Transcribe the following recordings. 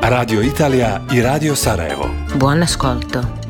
Radio Italija i Radio Sarajevo. Buon ascolto.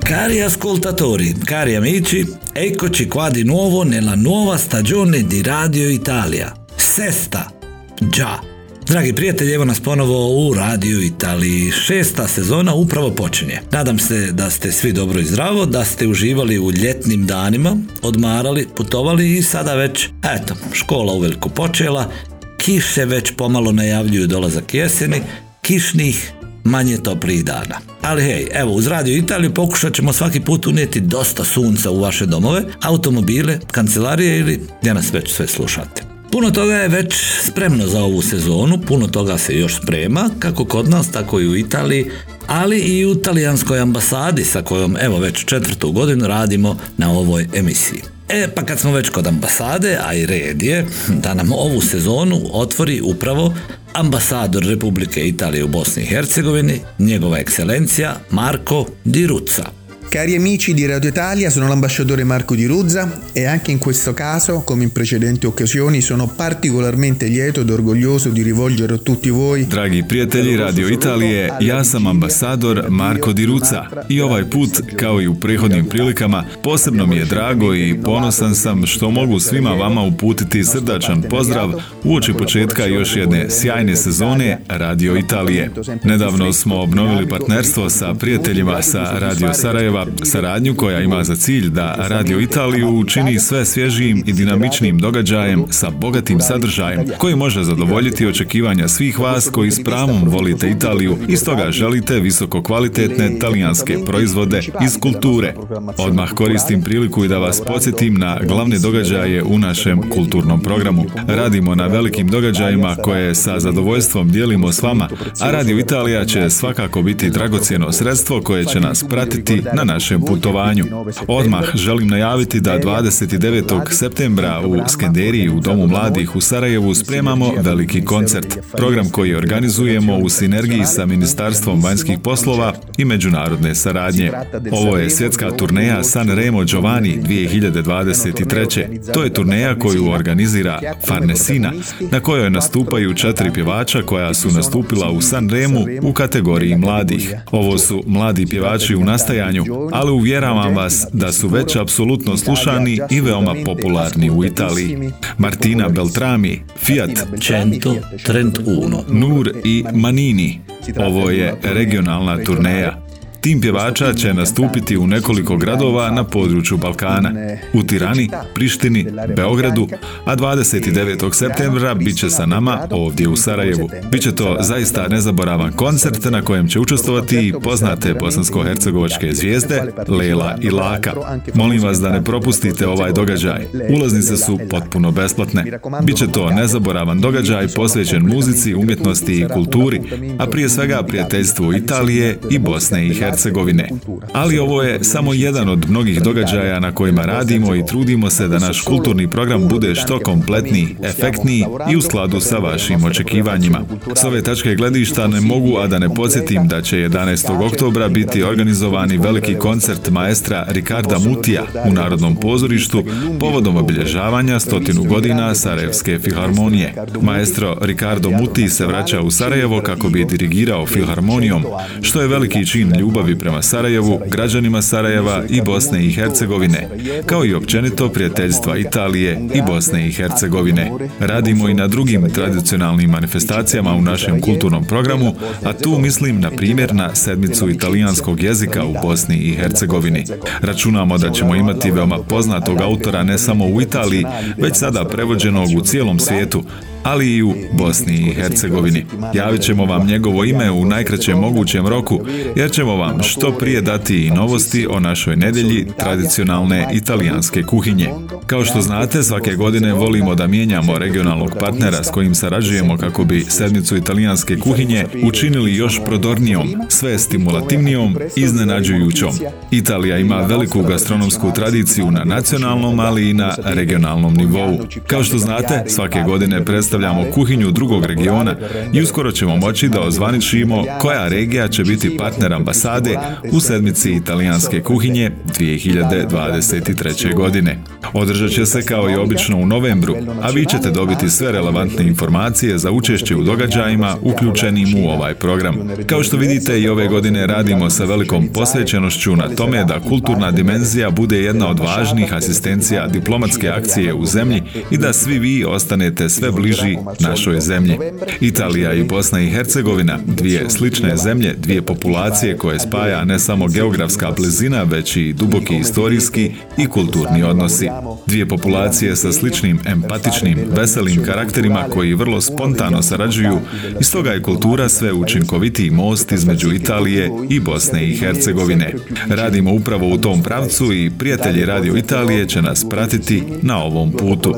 Cari ascoltatori, cari amici, eccoci qua di nuovo nella nuova stagione di Radio Italia. Sesta. Già. Dragi prijatelji, evo nas ponovo u Radio Italiji. Šesta sezona upravo počinje. Nadam se da ste svi dobro i zdravo, da ste uživali u ljetnim danima, odmarali, putovali i sada već, eto, škola uveliko počela, kiše već pomalo najavljuju dolazak jeseni, kišnih manje toplih dana. Ali hej, evo, uz Radio Italiju pokušat ćemo svaki put unijeti dosta sunca u vaše domove, automobile, kancelarije ili gdje nas već sve slušate. Puno toga je već spremno za ovu sezonu, puno toga se još sprema, kako kod nas, tako i u Italiji, ali i u talijanskoj ambasadi sa kojom evo već četvrtu godinu radimo na ovoj emisiji. E, pa kad smo već kod ambasade, a i red je da nam ovu sezonu otvori upravo ambasador Republike Italije u Bosni i Hercegovini, njegova ekscelencija Marko Di Ruzza. Cari amici di Radio Italia, sono l'ambasciatore Marco Di Ruzza e anche in questo caso, come in precedenti occasioni, sono particolarmente lieto ed orgoglioso di rivolgere a tutti voi Dragi prijatelji Radio Italije, ja sam ambasador Marko Di Ruca i ovaj put, kao i u prethodnim prilikama, posebno mi je drago i ponosan sam što mogu svima vama uputiti srdačan pozdrav uoči početka još jedne sjajne sezone Radio Italije. Nedavno smo obnovili partnerstvo sa prijateljima sa Radio Sarajeva, saradnju koja ima za cilj da Radio Italiju učini sve svježijim i dinamičnim događajem sa bogatim sadržajem koji može zadovoljiti očekivanja svih vas koji s pravom volite Italiju i stoga želite visoko kvalitetne talijanske proizvode iz kulture. Odmah koristim priliku i da vas podsjetim na glavne događaje u našem kulturnom programu. Radimo na velikim događajima koje sa zadovoljstvom dijelimo s vama, a Radio Italija će svakako biti dragocjeno sredstvo koje će nas pratiti na našem putovanju. Odmah želim najaviti da 29. septembra u Skenderiji u Domu mladih u Sarajevu spremamo veliki koncert. Program koji organizujemo u sinergiji sa Ministarstvom vanjskih poslova i međunarodne saradnje. Ovo je svjetska turneja San Remo Giovanni 2023. To je turneja koju organizira Farnesina, na kojoj nastupaju četiri pjevača koja su nastupila u San Remu u kategoriji mladih. Ovo su mladi pjevači u nastajanju, ali uvjeravam vas da su već apsolutno slušani i veoma popularni u Italiji. Martina Beltrami, Fiat, Cento Trent Uno. Nur i Manini. Ovo je regionalna turneja. Tim pjevača će nastupiti u nekoliko gradova na području Balkana. U Tirani, Prištini, Beogradu, a 29. septembra bit će sa nama ovdje u Sarajevu. Biće to zaista nezaboravan koncert na kojem će učestvovati i poznate bosansko-hercegovačke zvijezde Lela i Laka. Molim vas da ne propustite ovaj događaj. Ulaznice su potpuno besplatne. Biće to nezaboravan događaj posvećen muzici, umjetnosti i kulturi, a prije svega prijateljstvu Italije i Bosne i Hercegovine. Hercegovine. Ali ovo je samo jedan od mnogih događaja na kojima radimo i trudimo se da naš kulturni program bude što kompletniji, efektniji i u skladu sa vašim očekivanjima. S ove tačke gledišta ne mogu, a da ne podsjetim da će 11. oktobra biti organizovani veliki koncert maestra Ricarda Mutija u Narodnom pozorištu povodom obilježavanja stotinu godina Sarajevske filharmonije. Maestro Ricardo Muti se vraća u Sarajevo kako bi dirigirao filharmonijom, što je veliki čin ljubavi prema Sarajevu, građanima Sarajeva i Bosne i Hercegovine, kao i općenito prijateljstva Italije i Bosne i Hercegovine. Radimo i na drugim tradicionalnim manifestacijama u našem kulturnom programu, a tu mislim na primjer na sedmicu italijanskog jezika u Bosni i Hercegovini. Računamo da ćemo imati veoma poznatog autora ne samo u Italiji, već sada prevođenog u cijelom svijetu, ali i u Bosni i Hercegovini. Javit ćemo vam njegovo ime u najkraćem mogućem roku, jer ćemo vam što prije dati i novosti o našoj nedjelji tradicionalne italijanske kuhinje. Kao što znate, svake godine volimo da mijenjamo regionalnog partnera s kojim sarađujemo kako bi sedmicu italijanske kuhinje učinili još prodornijom, sve stimulativnijom, iznenađujućom. Italija ima veliku gastronomsku tradiciju na nacionalnom, ali i na regionalnom nivou. Kao što znate, svake godine predstavljamo kuhinju drugog regiona i uskoro ćemo moći da ozvaničimo koja regija će biti partner ambasade u sedmici italijanske kuhinje 2023. godine. Održat će se kao i obično u novembru, a vi ćete dobiti sve relevantne informacije za učešće u događajima uključenim u ovaj program. Kao što vidite i ove godine radimo sa velikom posvećenošću na tome da kulturna dimenzija bude jedna od važnih asistencija diplomatske akcije u zemlji i da svi vi ostanete sve bliži našoj zemlji. Italija i Bosna i Hercegovina, dvije slične zemlje, dvije populacije koje spaja ne samo geografska blizina, već i duboki historijski i kulturni odnosi. Dvije populacije sa sličnim empatičnim, veselim karakterima koji vrlo spontano sarađuju i stoga je kultura sve učinkovitiji most između Italije i Bosne i Hercegovine. Radimo upravo u tom pravcu i prijatelji Radio Italije će nas pratiti na ovom putu.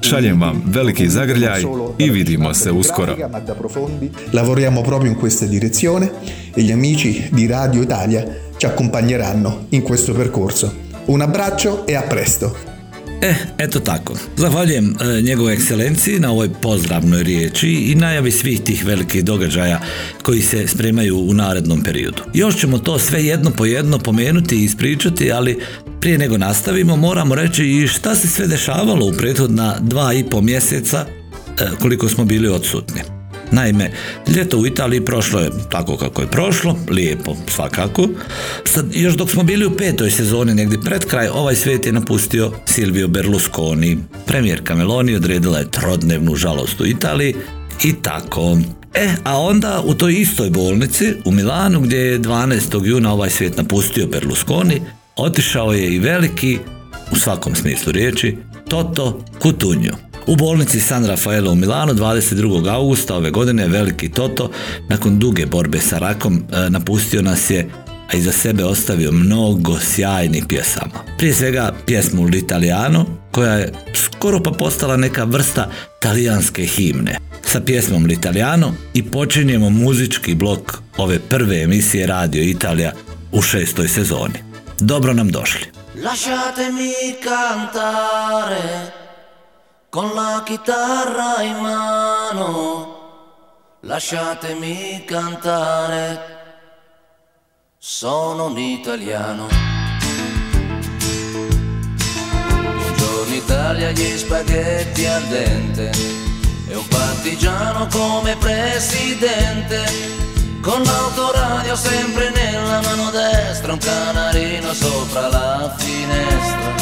Šaljem vam veliki zagrljaj i vidimo se uskoro. Lavoriamo proprio in questa direzione e gli amici di Radio Italia ci accompagneranno in questo percorso. Un abbraccio e a presto! E, eto tako. Zahvaljujem e, njegovoj ekscelenciji na ovoj pozdravnoj riječi i najavi svih tih velikih događaja koji se spremaju u narednom periodu. Još ćemo to sve jedno po jedno pomenuti i ispričati, ali prije nego nastavimo moramo reći i šta se sve dešavalo u prethodna dva i po mjeseca koliko smo bili odsutni. Naime, ljeto u Italiji prošlo je tako kako je prošlo, lijepo svakako. Sad, još dok smo bili u petoj sezoni negdje pred kraj, ovaj svijet je napustio Silvio Berlusconi. Premijerka Meloni odredila je trodnevnu žalost u Italiji i tako. E, a onda u toj istoj bolnici u Milanu gdje je 12. juna ovaj svijet napustio Berlusconi, otišao je i veliki, u svakom smislu riječi, Toto Cutugno. U bolnici San Rafaelo u Milanu 22. augusta ove godine veliki Toto nakon duge borbe sa rakom e, napustio nas je a iza sebe ostavio mnogo sjajnih pjesama. Prije svega pjesmu L'Italiano, koja je skoro pa postala neka vrsta talijanske himne. Sa pjesmom L'Italiano i počinjemo muzički blok ove prve emisije Radio Italija u šestoj sezoni. Dobro nam došli. Lasciatemi cantare con la chitarra in mano, lasciatemi cantare, sono un italiano. Buongiorno Italia, gli spaghetti al dente, e un partigiano come presidente, con l'autoradio sempre nella mano destra, un canarino sopra la finestra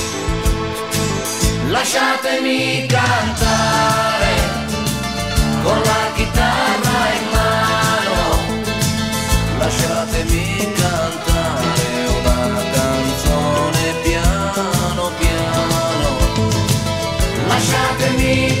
lasciatemi cantare con la chitarra in mano, lasciatemi cantare una canzone piano piano, lasciatemi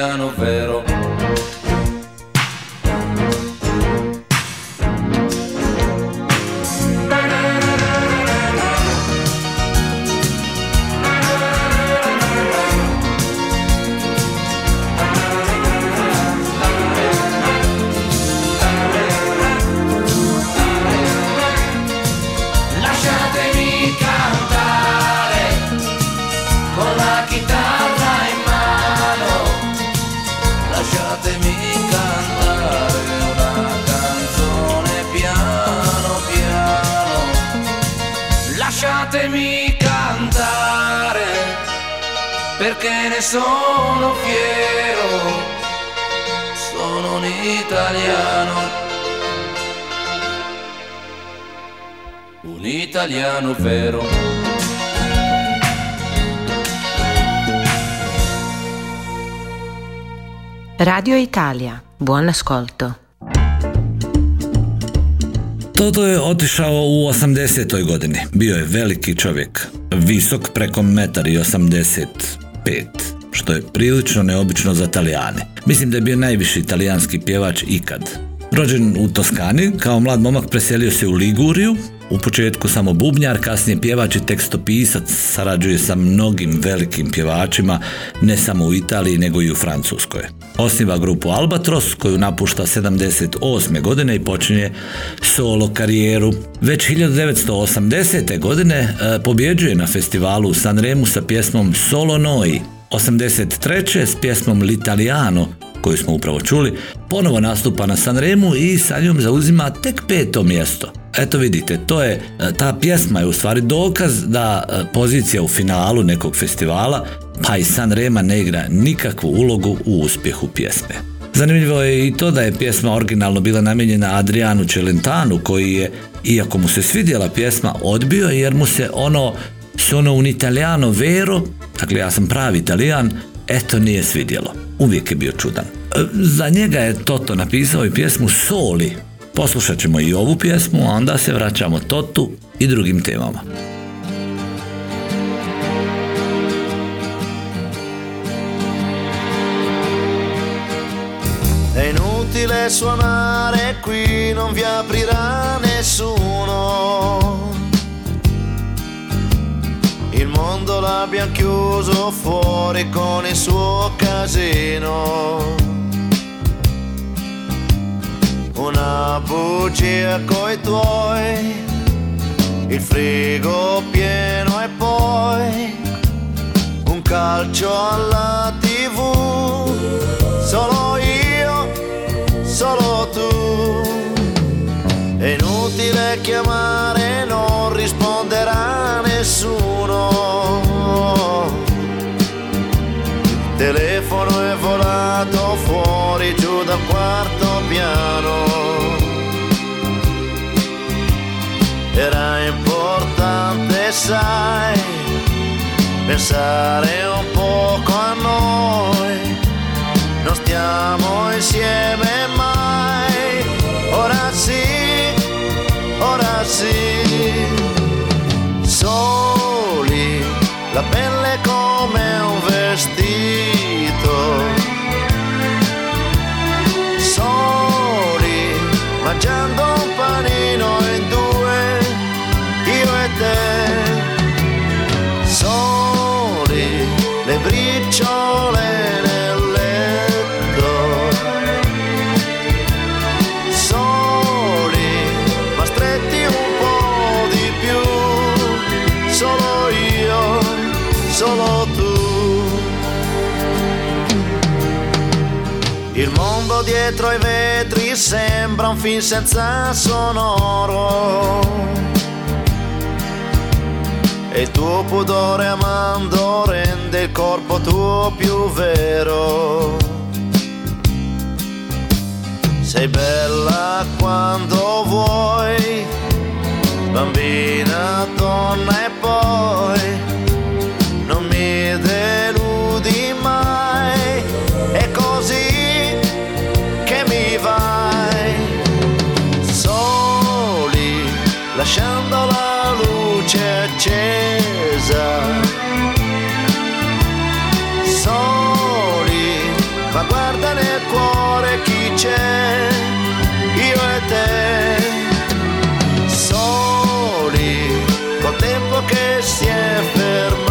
italiano vero. Lasciatemi cantare con la chitarra italiano vero. Radio Italia, buon ascolto. Toto je otišao u 80. godini. Bio je veliki čovjek, visok preko 1,85 što je prilično neobično za Talijane. Mislim da je bio najviši talijanski pjevač ikad. Rođen u Toskani, kao mlad momak preselio se u Liguriju, u početku samo bubnjar, kasnije pjevač i tekstopisac, sarađuje sa mnogim velikim pjevačima, ne samo u Italiji nego i u Francuskoj. Osniva grupu Albatros koju napušta 78. godine i počinje solo karijeru. Već 1980. godine e, pobjeđuje na festivalu u Sanremu sa pjesmom Solo Noi. 83. s pjesmom L'Italiano koju smo upravo čuli, ponovo nastupa na Sanremu i sa njom zauzima tek peto mjesto. Eto vidite, to je, e, ta pjesma je u stvari dokaz da e, pozicija u finalu nekog festivala, pa i Sanrema ne igra nikakvu ulogu u uspjehu pjesme. Zanimljivo je i to da je pjesma originalno bila namijenjena Adrianu Celentanu koji je, iako mu se svidjela pjesma, odbio jer mu se ono sono un italiano vero, dakle ja sam pravi italijan, eto nije svidjelo. Uvijek je bio čudan. E, Za njega je Toto napisao i pjesmu Soli. Poslušat ćemo i ovu pjesmu, a onda se vraćamo Totu i drugim temama. È inutile suonare qui, non vi aprirà nessuno. Il mondo l'abbiamo chiuso fuori con il suo casino. Una bugia coi tuoi, il frigo pieno e poi un calcio alla sai, pensare un poco a noi. Non stiamo insieme mai. Ora sì, ora sì. Soli, la pelle solo tu. Il mondo dietro ai vetri sembra un film senza sonoro. E il tuo pudore amando rende il corpo tuo più vero. Sei bella quando vuoi, bambina, donna e poi guarda nel cuore chi c'è, io e te. Soli, col tempo che si è fermato.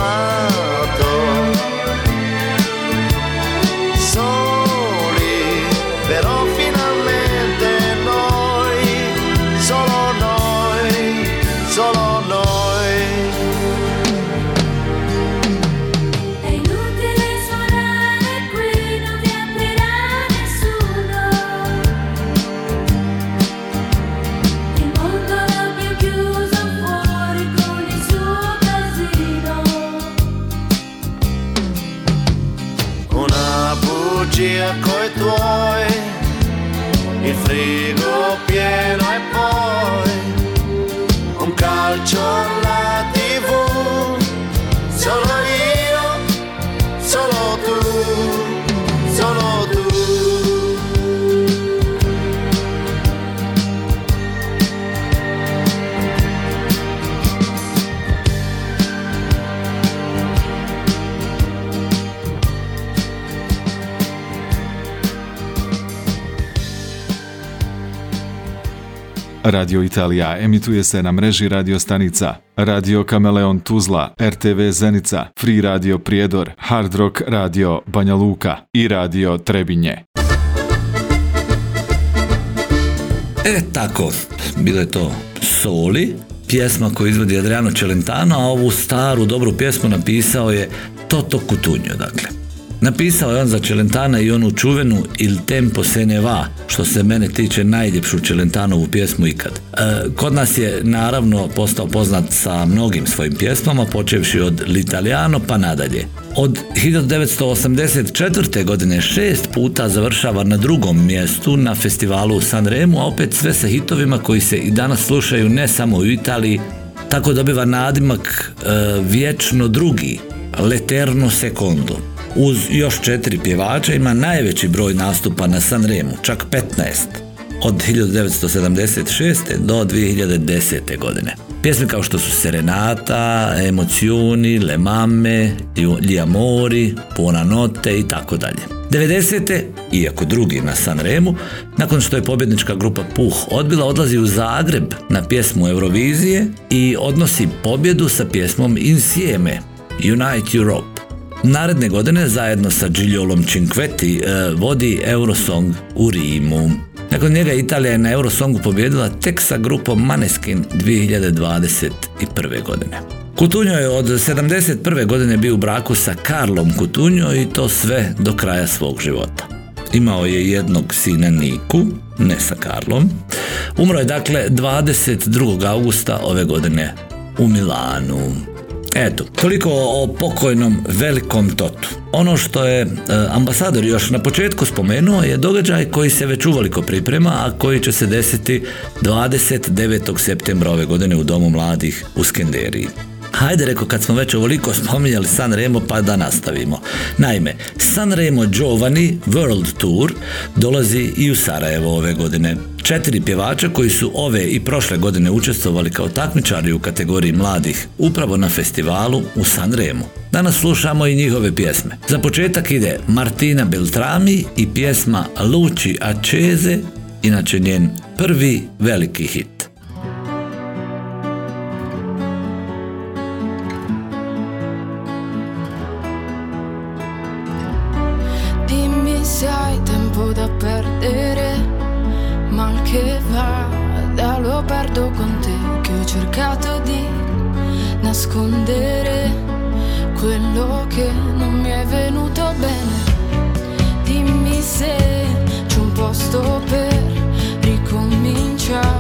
Radio Italija emituje se na mreži radio stanica Radio Kameleon Tuzla, RTV Zenica, Free Radio Prijedor, Hard Rock Radio Banja Luka i Radio Trebinje. E tako, bilo je to Soli, pjesma koju izvodi Adriano Celentano, a ovu staru dobru pjesmu napisao je Toto Kutunjo, dakle. Napisao je on za Celentana i onu čuvenu Il tempo se ne va, što se mene tiče najljepšu Celentanovu pjesmu ikad. E, kod nas je naravno postao poznat sa mnogim svojim pjesmama, počevši od L'Italiano pa nadalje. Od 1984. godine šest puta završava na drugom mjestu na festivalu u Sanremu, a opet sve sa hitovima koji se i danas slušaju ne samo u Italiji, tako dobiva nadimak e, vječno drugi, L'Eterno Secondo. Uz još četiri pjevača ima najveći broj nastupa na Sanremu, čak 15, od 1976. do 2010. godine. Pjesme kao što su Serenata, Emocioni, Le Mamme, Gli Amori, Buonanotte i tako dalje. 90. iako drugi na Sanremu, nakon što je pobjednička grupa Puh odbila, odlazi u Zagreb na pjesmu Eurovizije i odnosi pobjedu sa pjesmom Insieme, Unite Europe. Naredne godine zajedno sa Gigliolom Cinquetti e, vodi Eurosong u Rimu. Nakon njega Italija je na Eurosongu pobjedila tek sa grupom Maneskin 2021. godine. Kutunjo je od 71. godine bio u braku sa Karlom Kutunjo i to sve do kraja svog života. Imao je jednog sina Niku, ne sa Karlom. Umro je dakle 22. augusta ove godine u Milanu. Eto, toliko o pokojnom velikom Totu. Ono što je e, ambasador još na početku spomenuo je događaj koji se već uveliko priprema, a koji će se desiti 29. septembra ove godine u Domu mladih u Skenderiji. Hajde, reko, kad smo već ovoliko spominjali San Remo, pa da nastavimo. Naime, San Remo Giovanni World Tour dolazi i u Sarajevo ove godine. Četiri pjevača koji su ove i prošle godine učestvovali kao takmičari u kategoriji mladih upravo na festivalu u San Remo. Danas slušamo i njihove pjesme. Za početak ide Martina Beltrami i pjesma Luci Accese, inače njen prvi veliki hit. Cercato di nascondere quello che non mi è venuto bene. Dimmi se c'è un po' sto per ricominciare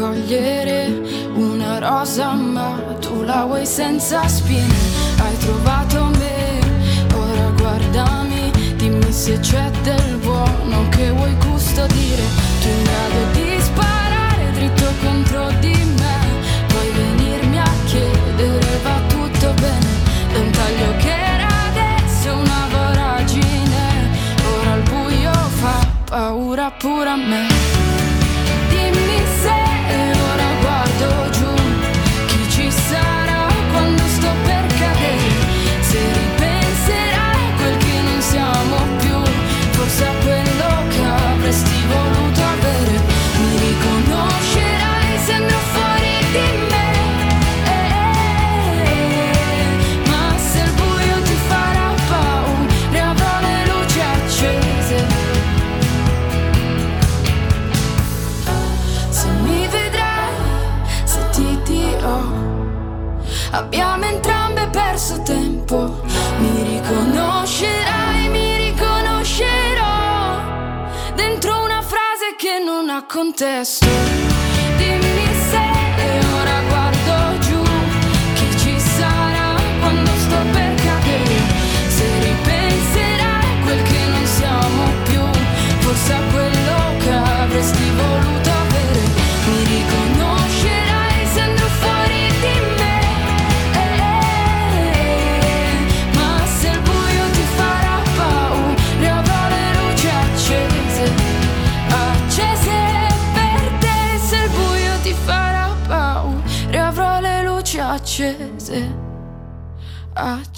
raccogliere una rosa ma tu la vuoi senza spine. Hai trovato me, ora guardami Dimmi se c'è del buono che vuoi custodire. Tu in grado di sparare dritto contro di me Puoi venirmi a chiedere va tutto bene. Da un taglio che era adesso una voragine Ora il buio fa paura pure a me destined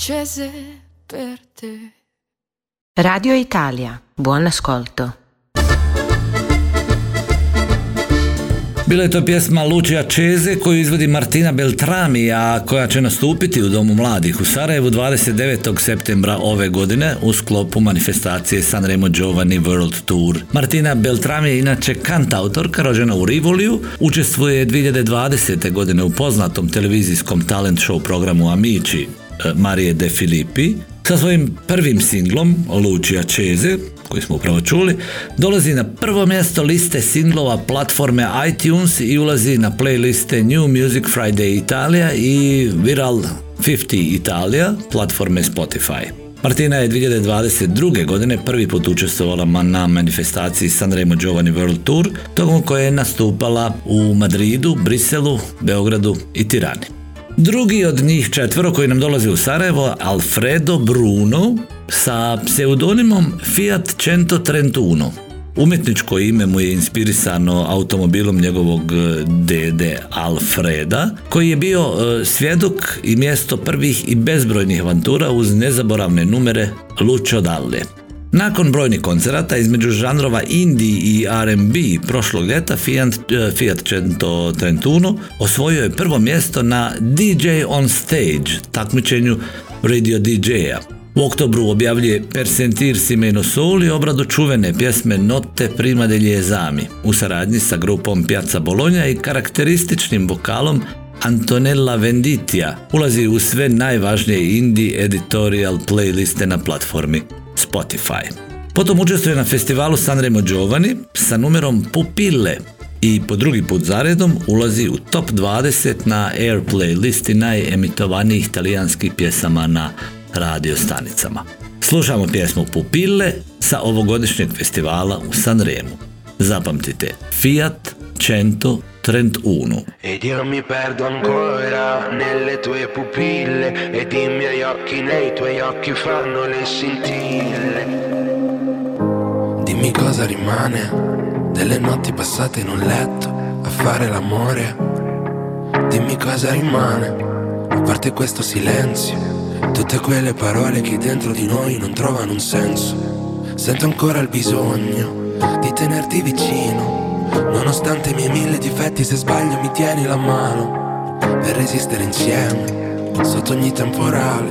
Accese per te. Radio Italia, buon ascolto. Bila je to pjesma Lucia Čeze koju izvodi Martina Beltrami, a koja će nastupiti u Domu mladih u Sarajevu 29. septembra ove godine u sklopu manifestacije Sanremo Giovanni World Tour. Martina Beltrami je inače kantautorka rođena u Rivoliju, učestvuje 2020. godine u poznatom televizijskom talent show programu Amici Marije De Filippi, sa svojim prvim singlom Lucia Čeze, koji smo upravo čuli, dolazi na prvo mjesto liste singlova platforme iTunes i ulazi na playliste New Music Friday Italija i Viral 50 Italija platforme Spotify. Martina je 2022. godine prvi put učestvovala na manifestaciji Sanremo Giovanni World Tour, tokom koje je nastupala u Madridu, Briselu, Beogradu i Tirani. Drugi od njih četvero koji nam dolazi u Sarajevo, Alfredo Bruno, sa pseudonimom Fiat 131. Umjetničko ime mu je inspirisano automobilom njegovog e, dede Alfreda, koji je bio e, svjedok i mjesto prvih i bezbrojnih avantura uz nezaboravne numere Lucio Dalle. Nakon brojnih koncerata između žanrova indie i R&B prošlog ljeta Fiat, eh, Fiat 131 osvojio je prvo mjesto na DJ on Stage takmičenju radio DJ-a. U oktobru objavljuje Per sentirsi meno soli obradu čuvene pjesme Notte prima esami u saradnji sa grupom Piazza Bologna i karakterističnim vokalom Antonella Venditija ulazi u sve najvažnije indie editorial playliste na platformi Spotify. Potom učestvuje na festivalu Sanremo Giovanni sa numerom Pupille i po drugi put zaredom ulazi u top 20 na Airplay listi najemitovanijih talijanskih pjesama na radio stanicama. Slušamo pjesmu Pupille sa ovogodišnjeg festivala u Sanremu. Zapamtite, Fiat 131. Ed io mi perdo ancora nelle tue pupille Ed i miei occhi nei tuoi occhi fanno le scintille. Dimmi cosa rimane delle notti passate in un letto a fare l'amore. Dimmi cosa rimane a parte questo silenzio Tutte quelle parole che dentro di noi non trovano un senso. Sento ancora il bisogno di tenerti vicino Nonostante i miei mille difetti se sbaglio mi tieni la mano Per resistere insieme sotto ogni temporale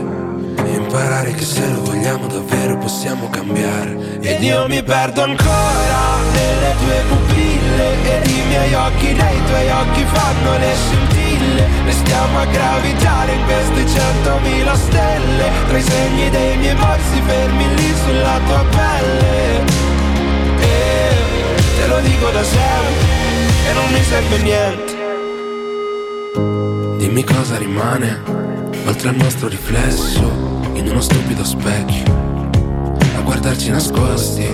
E imparare che se lo vogliamo davvero possiamo cambiare. Ed io mi perdo ancora nelle tue pupille Ed i miei occhi nei tuoi occhi fanno le scintille. Restiamo a gravitare in queste centomila stelle Tra i segni dei miei morsi fermi lì sulla tua pelle lo dico da sempre E non mi serve niente. Dimmi cosa rimane Oltre al nostro riflesso In uno stupido specchio A guardarci nascosti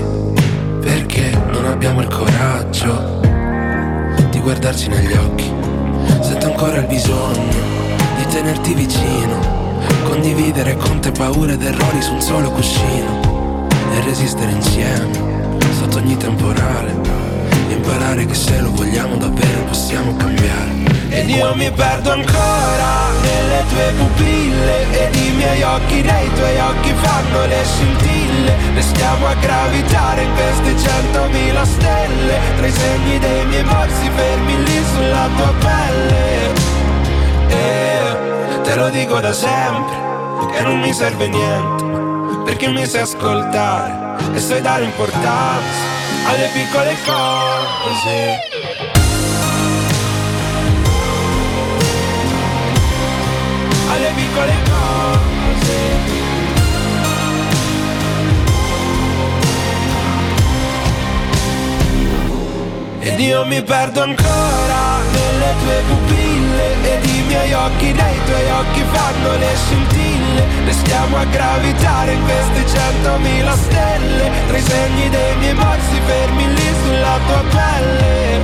Perché non abbiamo il coraggio Di guardarci negli occhi. Sento ancora il bisogno Di tenerti vicino Condividere con te paure ed errori su un solo cuscino E resistere insieme Sotto ogni temporale Imparare che se lo vogliamo davvero possiamo cambiare. Ed io mi perdo ancora nelle tue pupille Ed i miei occhi nei tuoi occhi fanno le scintille. Restiamo a gravitare in queste centomila stelle Tra i segni dei miei morsi fermi lì sulla tua pelle. E te lo dico da sempre Che non mi serve niente Perché mi sai ascoltare E sai dare importanza alle piccole cose alle piccole cose. Ed io mi perdo ancora nelle tue pupille Ed i miei occhi occhi fanno le scintille. Restiamo a gravitare in queste centomila stelle. Tra i segni dei miei morsi fermi lì sulla tua pelle.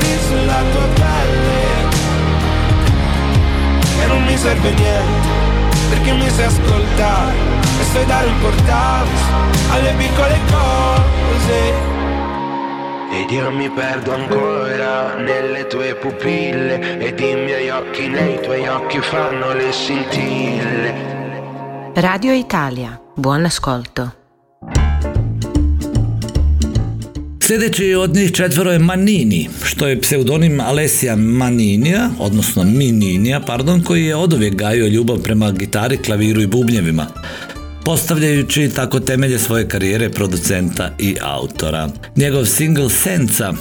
Lì sulla tua pelle. E non mi serve niente perché mi sai ascoltare. E sai dare importanza alle piccole cose ed io mi perdo ancora nelle tue pupille. Ed i miei occhi nei tuoi occhi fanno le scintille. Radio Italia, buon ascolto. Sljedeći od njih četvero je Manini, što je pseudonim Alessia Maninija, odnosno Mininija, pardon, koji je oduvijek gajio ljubav prema gitari, klaviru i bubnjevima, postavljajući tako temelje svoje karijere producenta i autora. Njegov single Senca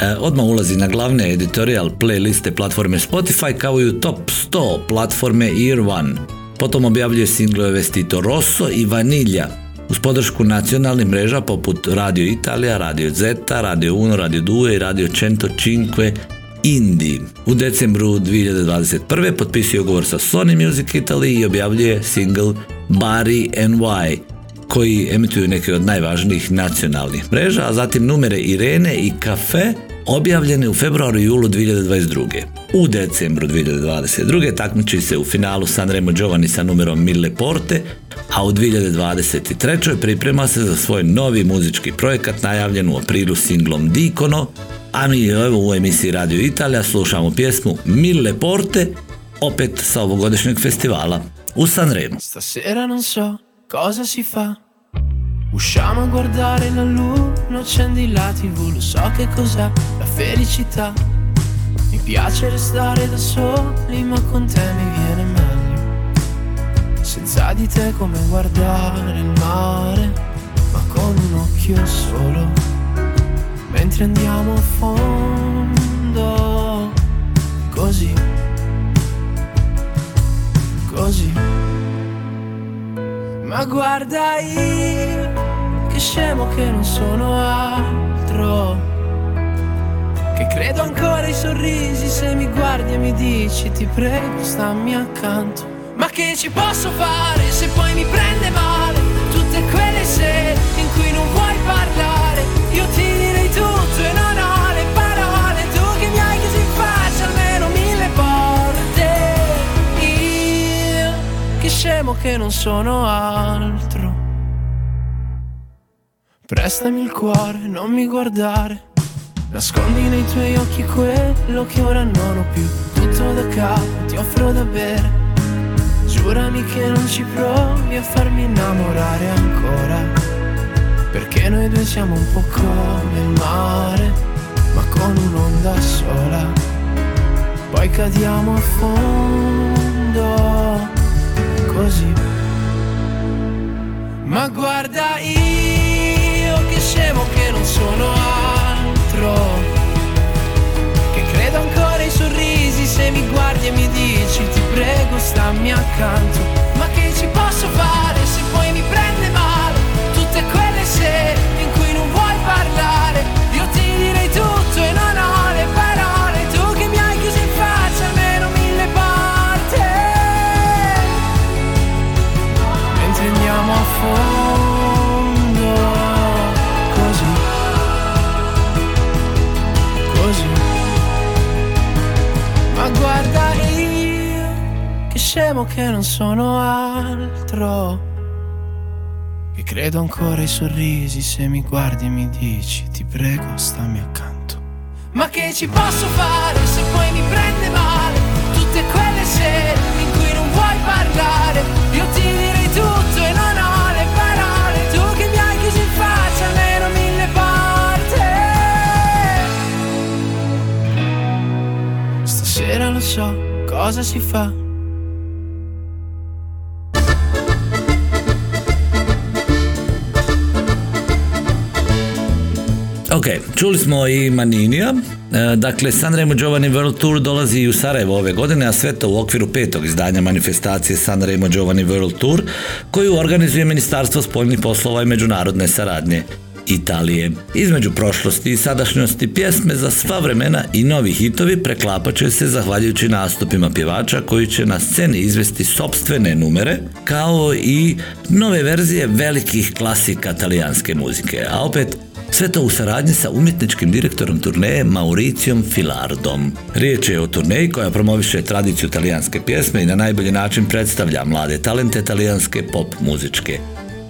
e, odmah ulazi na glavne editorial playliste platforme Spotify kao i u top 100 platforme Ear One. Potom objavljuje singlove Vestito Rosso i Vanilja, uz podršku nacionalnih mreža poput Radio Italija, Radio Zeta, Radio Uno, Radio Due i Radio Cinque Indi. U decembru 2021. potpisuje ugovor sa Sony Music Italy i objavljuje single Bari NY koji emituju neke od najvažnijih nacionalnih mreža, a zatim numere Irene i Kafe objavljene u februaru i julu 2022. U decembru 2022. takmiči se u finalu Sanremo Giovanni sa numerom Mille Porte, a u 2023. priprema se za svoj novi muzički projekat najavljen u aprilu singlom Dikono, a mi evo u emisiji Radio Italija slušamo pjesmu Mille Porte, opet sa ovogodišnjeg festivala u Sanremo. Stasera non so cosa si fa. Usciamo a guardare la luna, accendi la tv, lo so che cos'è la felicità. Mi piace restare da soli, ma con te mi viene meglio. Senza di te come guardare il mare, ma con un occhio solo. Mentre andiamo a fondo, così, così. Ma guarda io, che scemo che non sono altro. Che credo ancora ai sorrisi se mi guardi e mi dici ti prego stammi accanto. Ma che ci posso fare se poi mi prende male tutte quelle sere in cui non vuoi parlare io ti direi tutto e non ho scemo che non sono altro. Prestami il cuore, non mi guardare. Nascondi nei tuoi occhi quello che ora non ho più. Tutto da capo, ti offro da bere. Giurami che non ci provi a farmi innamorare ancora. Perché noi due siamo un po' come il mare Ma con un'onda sola. Poi cadiamo a fondo Così. Ma guarda io che scemo che non sono altro. Che credo ancora ai sorrisi se mi guardi e mi dici Ti prego stammi accanto. Ma che ci posso fare se poi mi prende male? Tutte quelle sere Che non sono altro. Che credo ancora ai sorrisi Se mi guardi e mi dici Ti prego stammi accanto. Ma che ci posso fare se poi mi prende male? Tutte quelle sere in cui non vuoi parlare Io ti direi tutto e non ho le parole. Tu che mi hai chiuso in faccia almeno mille volte. Stasera lo so cosa si fa Ok, čuli smo i Maninija. E, Dakle, Sanremo Giovanni World Tour dolazi i u Sarajevo ove godine, a sve to u okviru petog izdanja manifestacije Sanremo Giovanni World Tour, koju organizuje Ministarstvo spoljnih poslova i međunarodne saradnje Italije. Između prošlosti i sadašnjosti pjesme za sva vremena i novi hitovi preklapat će se zahvaljujući nastupima pjevača koji će na sceni izvesti sobstvene numere, kao i nove verzije velikih klasika talijanske muzike, a opet sve to u saradnji sa umjetničkim direktorom turneje Mauricijom Filardom. Riječ je o turneji koja promoviše tradiciju talijanske pjesme i na najbolji način predstavlja mlade talente talijanske pop muzičke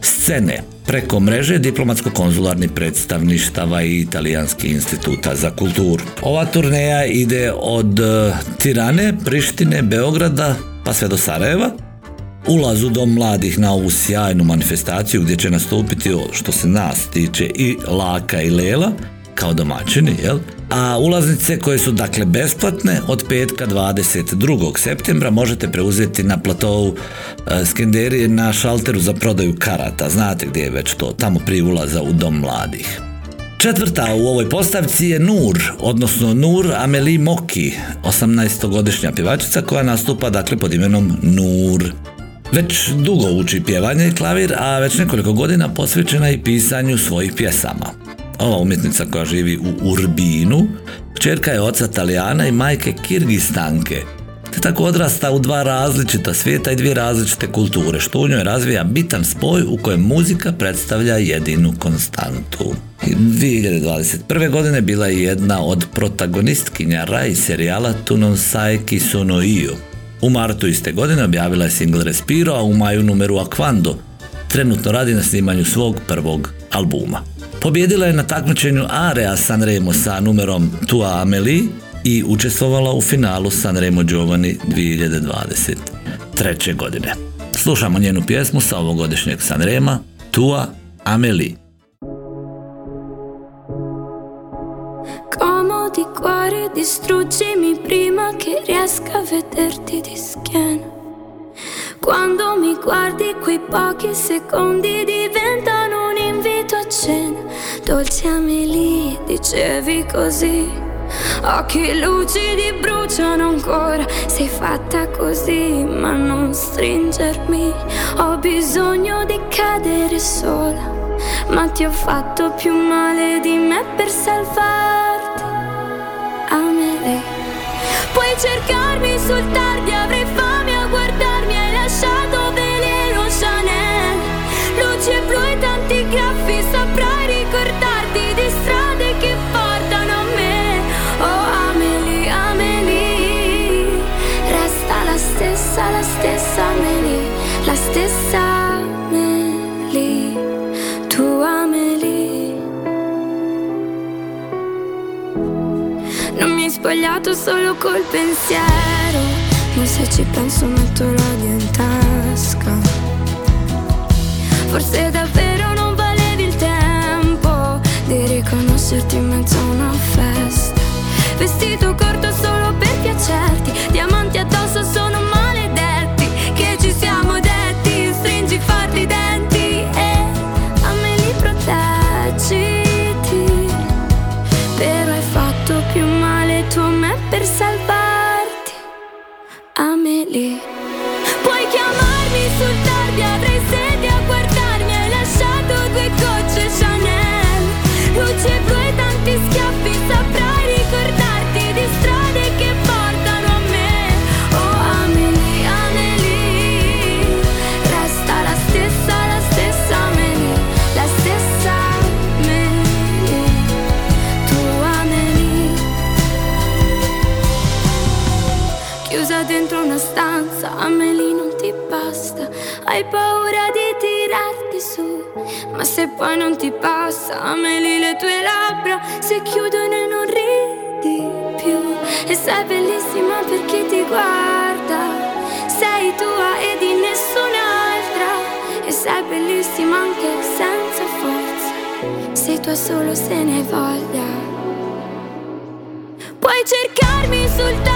scene preko mreže diplomatsko-konzularnih predstavništava i italijanskih instituta za kulturu. Ova turneja ide od e, Tirane, Prištine, Beograda pa sve do Sarajeva, ulaz u dom mladih na ovu sjajnu manifestaciju gdje će nastupiti što se nas tiče i Laka i Lela kao domaćini, jel? A ulaznice koje su dakle besplatne od petka 22. septembra možete preuzeti na platovu e, Skenderije na šalteru za prodaju karata. Znate gdje je već to, tamo prije ulaza u dom mladih. Četvrta u ovoj postavci je Nur, odnosno Nur Amelie Moki, 18-godišnja pjevačica koja nastupa dakle pod imenom Nur. Već dugo uči pjevanje i klavir, a već nekoliko godina posvećena i pisanju svojih pjesama. Ova umjetnica koja živi u Urbinu, kćerka je oca Talijana i majke Kirgistanke, te tako odrasta u dva različita svijeta i dvije različite kulture, što u njoj razvija bitan spoj u kojem muzika predstavlja jedinu konstantu. 2021. godine bila je jedna od protagonistkinja Rai serijala Tu non sai chi sono io. U martu iste godine objavila je single Respiro, a u maju numeru Aquando. Trenutno radi na snimanju svog prvog albuma. Pobjedila je na takmičenju Area Sanremo sa numerom Tua Amelie i učestvovala u finalu Sanremo Giovanni 2023. godine. Slušamo njenu pjesmu sa ovogodišnjeg Sanrema Tua Amelie. Distruggimi prima che riesca a vederti di schiena. Quando mi guardi quei pochi secondi diventano un invito a cena. Dolce Amelie, dicevi così. Occhi lucidi bruciano ancora, sei fatta così, ma non stringermi. Ho bisogno di cadere sola, ma ti ho fatto più male di me per salvarti. Cercarmi sul tardi, Spogliato solo col pensiero, ma se ci penso metto l'odio in tasca. Forse davvero non valevi il tempo di riconoscerti in mezzo a una festa. Vestito corto solo per piacerti, diamanti addosso sono poi non ti passa, Amelie le tue labbra si chiudono e non ridi più. E sei bellissima per chi ti guarda, sei tua e di nessun'altra. E sei bellissima anche senza forza, sei tua solo se ne hai voglia. Puoi cercarmi sul tardi,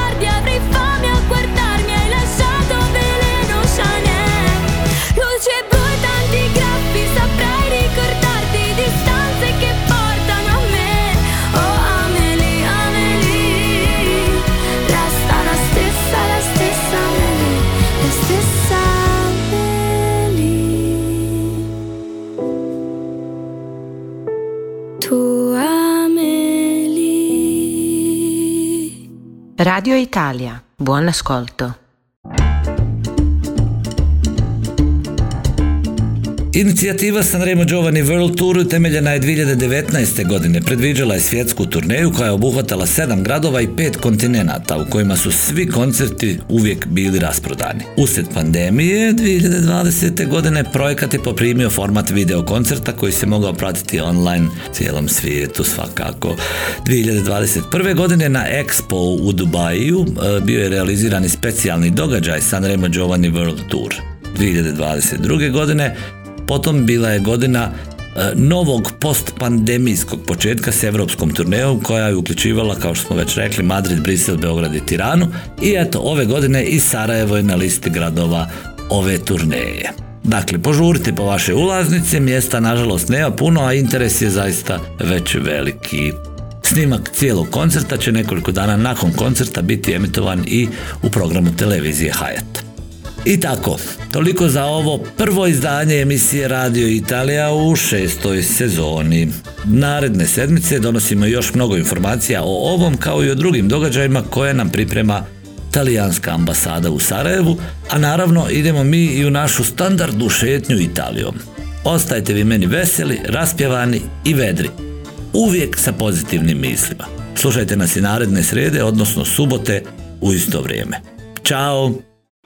Tu. Radio Italia, buon ascolto. Inicijativa Sanremo Giovani World Tour temeljena je 2019. godine. Predviđala je svjetsku turneju koja je obuhvatala sedam gradova i pet kontinenata u kojima su svi koncerti uvijek bili rasprodani. Usred pandemije 2020. godine projekat je poprimio format video koncerta koji se mogao pratiti online cijelom svijetu svakako. 2021. godine na Expo u Dubaju e, bio je realiziran i specijalni događaj Sanremo Giovanni World Tour. 2022. godine Potom bila je godina e, novog postpandemijskog početka s evropskom turnejom koja je uključivala, kao što smo već rekli, Madrid, Brisel, Beograd i Tiranu i eto, ove godine i Sarajevo je na listi gradova ove turneje. Dakle, požurite po vaše ulaznice, mjesta nažalost nema puno, a interes je zaista već veliki. Snimak cijelog koncerta će nekoliko dana nakon koncerta biti emitovan i u programu televizije Hayat. I tako, toliko za ovo prvo izdanje emisije Radio Italija u šestoj sezoni. Naredne sedmice donosimo još mnogo informacija o ovom kao i o drugim događajima koje nam priprema talijanska ambasada u Sarajevu, a naravno idemo mi i u našu standardnu šetnju Italijom. Ostajte vi meni veseli, raspjevani i vedri. Uvijek sa pozitivnim mislima. Slušajte nas i naredne srede, odnosno subote u isto vrijeme. Ćao!